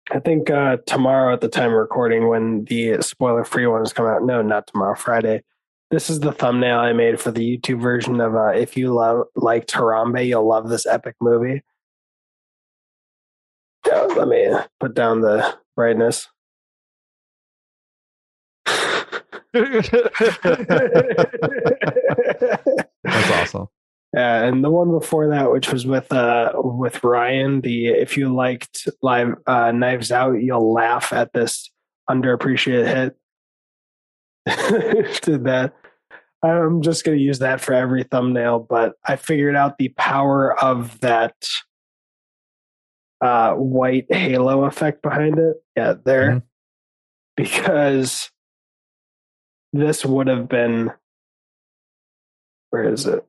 I think uh, tomorrow at the time of recording, when the spoiler free ones come out, no, not tomorrow, Friday. This is the thumbnail I made for the YouTube version of uh, If You Love Like Harambe, You'll Love This Epic Movie. Let me put down the brightness. That's awesome. Yeah, and the one before that, which was with uh with Ryan, the if you liked live uh, Knives Out, you'll laugh at this underappreciated hit. Did that. I'm just going to use that for every thumbnail, but I figured out the power of that uh, white halo effect behind it. Yeah, there. Mm-hmm. Because this would have been. Where is it?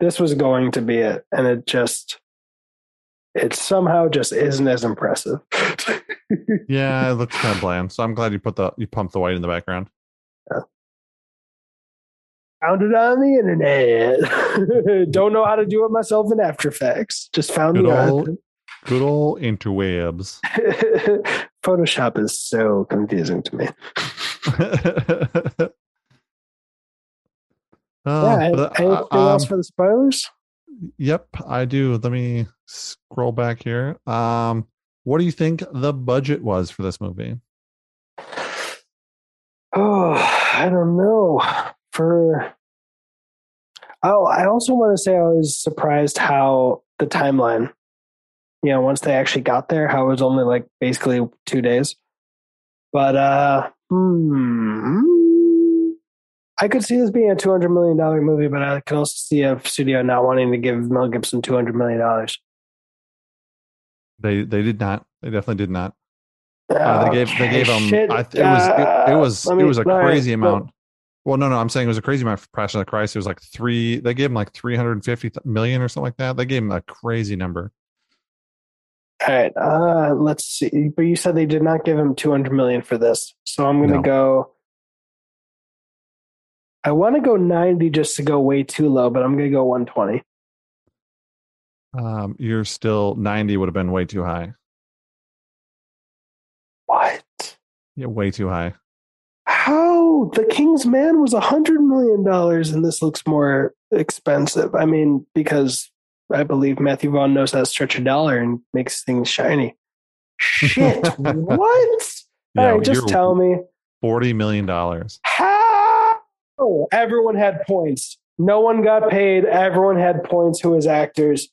this was going to be it and it just it somehow just isn't as impressive yeah it looks kind of bland so i'm glad you put the you pumped the white in the background. Found it on the internet don't know how to do it myself in after effects just found good the old, good old interwebs photoshop is so confusing to me yeah, anything uh, um, else for the spoilers? Yep, I do. Let me scroll back here. Um, what do you think the budget was for this movie? Oh, I don't know. For oh, I also want to say I was surprised how the timeline. You know, once they actually got there, how it was only like basically two days. But uh, hmm, I could see this being a two hundred million dollar movie, but I can also see a studio not wanting to give Mel Gibson two hundred million dollars. They they did not. They definitely did not. Uh, they gave they gave him. I, it was it, it was it was a crazy amount. Well, no, no, I'm saying it was a crazy amount for Passion of the Christ. It was like three. They gave him like three hundred and fifty million or something like that. They gave him a crazy number. All right, uh, let's see. But you said they did not give him two hundred million for this, so I'm going to no. go I want to go 90 just to go way too low, but I'm going to go 120. Um, you're still 90 would have been way too high. What? Yeah, way too high. How? The King's Man was a hundred million dollars, and this looks more expensive. I mean, because I believe Matthew Vaughn knows how to stretch a dollar and makes things shiny. Shit! what? Yeah, All right, just tell me. Forty million dollars. How? everyone had points. No one got paid. Everyone had points who was actors.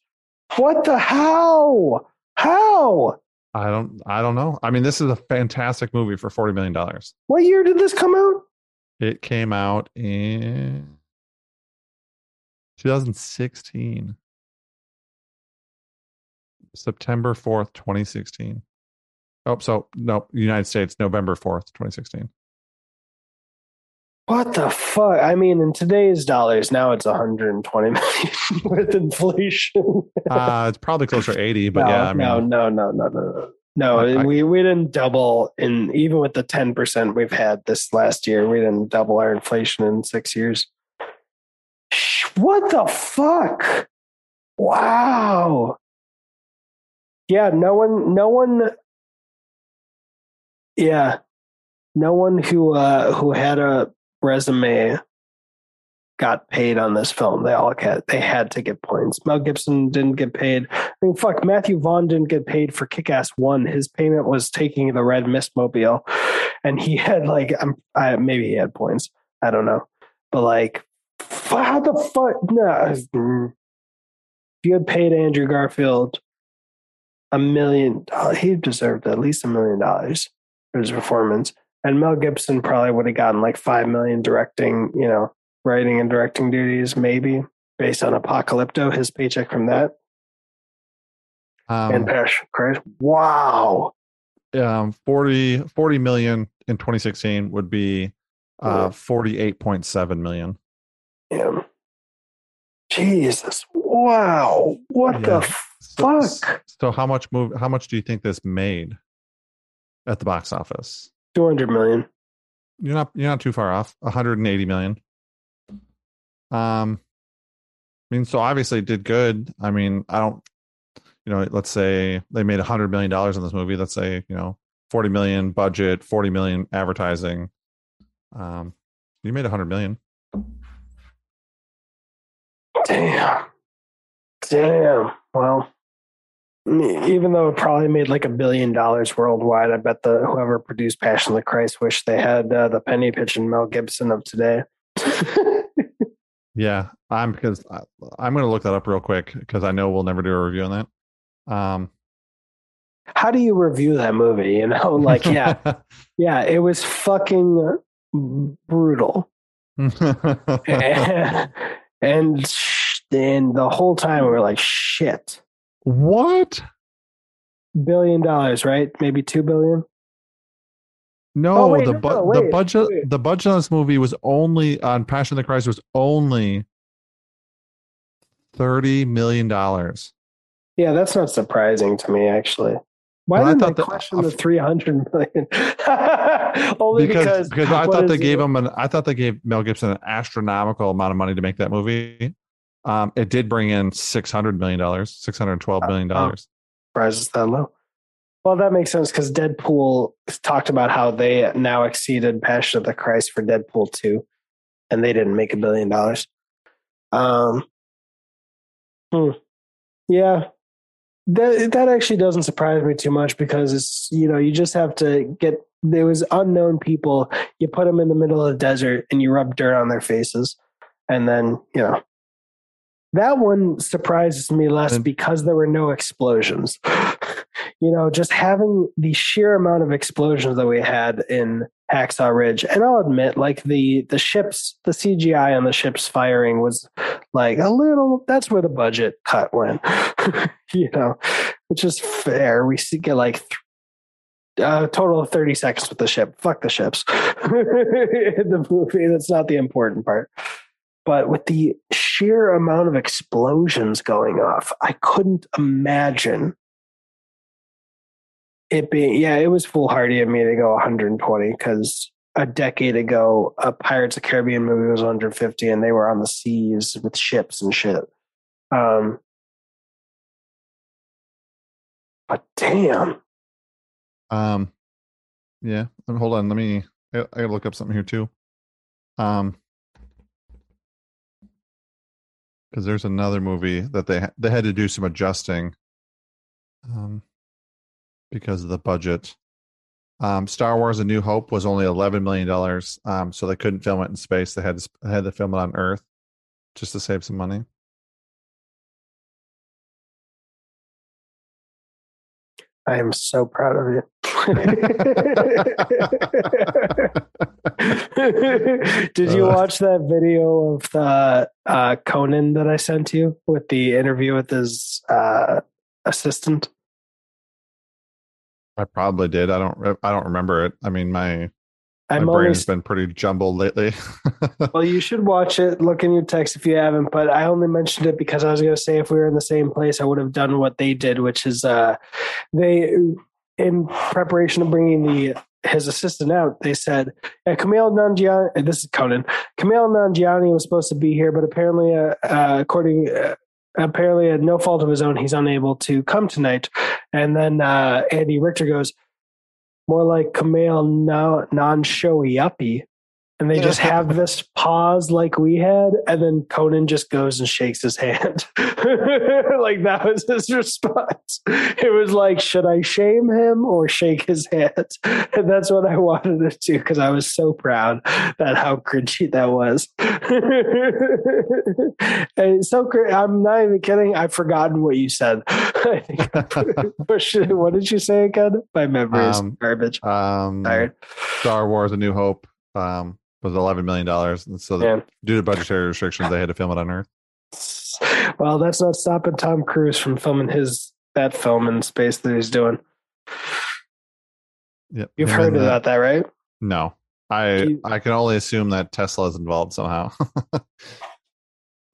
What the how? How? I don't I don't know. I mean, this is a fantastic movie for forty million dollars. What year did this come out? It came out in 2016. September 4th, 2016. Oh, so no, United States, November 4th, 2016. What the fuck? I mean, in today's dollars, now it's 120 million with inflation. uh, it's probably closer to 80, but no, yeah, I mean, no, no, no, no, no, no. I, we we didn't double in even with the 10 percent we've had this last year. We didn't double our inflation in six years. What the fuck? Wow. Yeah, no one, no one. Yeah, no one who uh, who had a resume got paid on this film. They all had they had to get points. Mel Gibson didn't get paid. I mean, fuck, Matthew Vaughn didn't get paid for Kick Ass One. His payment was taking the red Mist Mobile, and he had like um, I, maybe he had points. I don't know, but like, how the fuck? No, if you had paid Andrew Garfield a million, he deserved at least a million dollars for his performance. And Mel Gibson probably would have gotten like five million directing, you know, writing and directing duties, maybe based on Apocalypto, his paycheck from that. Um, and Passion Christ. Wow. um, 40, 40 million in 2016 would be uh, 48.7 million. Yeah. Jesus. Wow. What Yeah. the So, fuck? so how much move? How much do you think this made at the box office? 200 million. You're not you're not too far off. 180 million. Um, I mean, so obviously it did good. I mean, I don't, you know, let's say they made 100 million dollars on this movie. Let's say you know 40 million budget, 40 million advertising. Um, you made 100 million. Damn. Damn. Well, even though it probably made like a billion dollars worldwide, I bet the whoever produced Passion of the Christ wish they had uh, the penny pitching Mel Gibson of today. Yeah, I'm because I, I'm going to look that up real quick because I know we'll never do a review on that. Um, How do you review that movie? You know, like, yeah, yeah, it was fucking brutal. and, and sh- and the whole time we were like, shit. What? Billion dollars, right? Maybe two billion. No, Oh, wait, the bu- no, the budget wait. the budget on this movie was only on Passion of the Christ was only thirty million dollars. Yeah, that's not surprising to me, actually. Why Well, didn't thought they that- question the three hundred million? Only Because because because I thought they gave him an I thought they gave Mel Gibson an astronomical amount of money to make that movie. Um, it did bring in six hundred million dollars, six hundred twelve million dollars. prices that low. Well, that makes sense because Deadpool talked about how they now exceeded Passion of the Christ for Deadpool 2, and they didn't make a billion dollars. Um, hmm. Yeah, that that actually doesn't surprise me too much because it's you know you just have to get there was unknown people. You put them in the middle of the desert and you rub dirt on their faces, and then you know that one surprises me less because there were no explosions. you know, just having the sheer amount of explosions that we had in Hacksaw Ridge, and I'll admit, like the the ships, the CGI on the ships firing was like a little. That's where the budget cut went. you know, which is fair. We get like. Th- a total of 30 seconds with the ship. Fuck the ships. the movie, that's not the important part. But with the sheer amount of explosions going off, I couldn't imagine it being. Yeah, it was foolhardy of me to go 120 because a decade ago, a Pirates of the Caribbean movie was 150 and they were on the seas with ships and shit. Um, but damn. Um, yeah. Hold on. Let me. I, I gotta look up something here too. Um, because there's another movie that they they had to do some adjusting. Um, because of the budget. Um, Star Wars: A New Hope was only eleven million dollars. Um, so they couldn't film it in space. They had to had to film it on Earth, just to save some money. I am so proud of you. Did you Uh. watch that video of the uh, Conan that I sent you with the interview with his uh, assistant? I probably did. I don't. I don't remember it. I mean, my my I'm brain only has been pretty jumbled lately. well. You should watch it. Look in your text if you haven't. But I only mentioned it because I was going to say if we were in the same place, I would have done what they did, which is uh, they in preparation of bringing the his assistant out, they said, yeah, Kumail Nanjiani, this is Conan, Kumail Nanjiani was supposed to be here, but apparently, uh, uh, according, uh, apparently at no fault of his own, he's unable to come tonight. And then uh, Andy Richter goes, more like Kumail non showy uppy and they just have this pause like we had, and then Conan just goes and shakes his hand. like that was his response. It was like, should I shame him or shake his hand? And that's what I wanted to do because I was so proud that how cringy that was. and so I'm not even kidding. I've forgotten what you said. I think what did you say again? My memory is um, garbage. Um, Tired. Star Wars: A New Hope. Um, was eleven million dollars, and so due to budgetary restrictions, they had to film it on Earth. Well, that's not stopping Tom Cruise from filming his that film in space that he's doing. Yep. You've heard that, about that, right? No, I he, I can only assume that Tesla is involved somehow.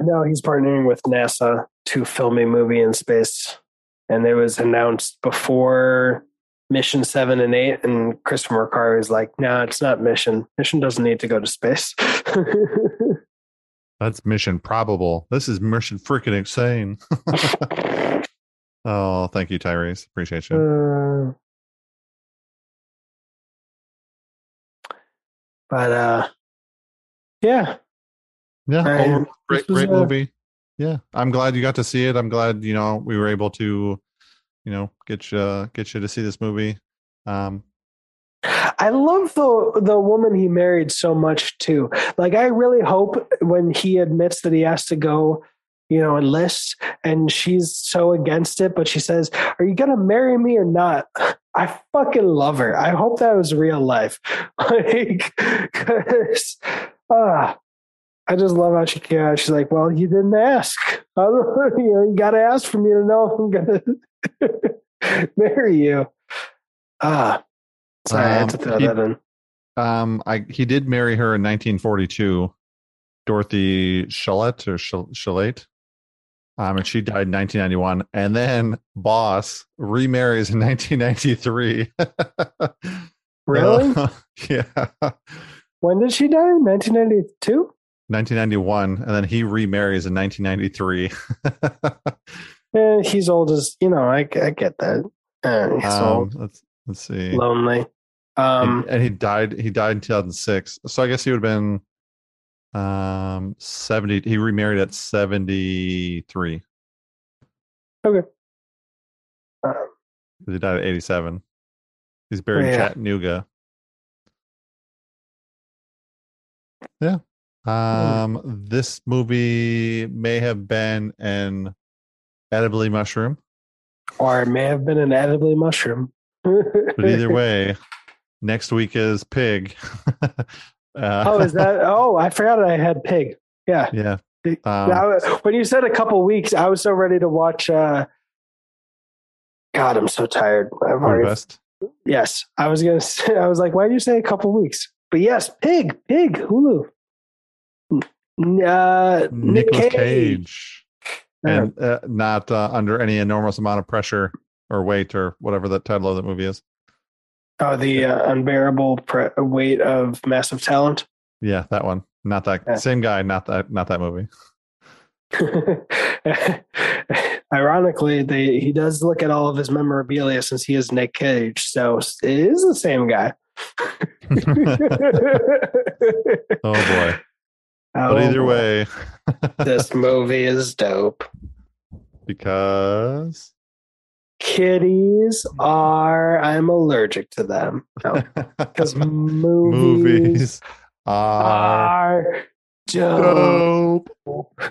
no, he's partnering with NASA to film a movie in space, and it was announced before mission seven and eight, and Christopher McQuarrie is like, "No, nah, it's not mission. Mission doesn't need to go to space." That's mission probable. This is mission freaking insane. oh, thank you, Tyrese. Appreciate you. Uh, but uh, yeah, yeah, great, great a, movie. Yeah, I'm glad you got to see it. I'm glad you know we were able to you know get you get you to see this movie. Um, I love the the woman he married so much too. Like I really hope when he admits that he has to go, you know, enlist, and she's so against it, but she says, "Are you gonna marry me or not?" I fucking love her. I hope that was real life. like, cause, ah, I just love how she came out. She's like, "Well, you didn't ask. You know, you got to ask for me to know if I'm gonna marry you. Ah, sorry, um, I had to throw he, that in. Um, I he did marry her in 1942, Dorothy Shalett or Shalate. Um, and she died in 1991. And then Doss remarries in 1993. really? Uh, yeah. When did she die? 1992? 1991. And then he remarries in 1993. Eh, he's old as you know. I, I get that. Uh, he's um, old. Let's let's see. Lonely. Um, and, and, he died. He died in 2006. So I guess he would have been um 70. He remarried at 73. Okay. Uh, he died at 87. He's buried yeah. in Chattanooga. Yeah. Um, this movie may have been an edibly mushroom. Or it may have been an edibly mushroom. but either way, next week is pig. uh, oh, is that? Oh, I forgot I had pig. Yeah. Yeah. Um, when you said a couple weeks, I was so ready to watch. Uh, God, I'm so tired. I've already, best. Yes, I was gonna. Say, I was like, why did you say a couple weeks? But yes, pig, pig, Hulu. Uh, Nick Cage. Cage and uh, not uh, under any enormous amount of pressure or weight or whatever the title of the movie is. Oh, the uh, unbearable pre- weight of massive talent. Yeah, that one. Not that yeah. same guy. Not that. Not that movie. Ironically, they, he does look at all of his memorabilia since he is Nick Cage, so it is the same guy. oh boy. Oh, but either way, this movie is dope. Because kitties are I'm allergic to them. Because no, movies, movies are, are dope. dope.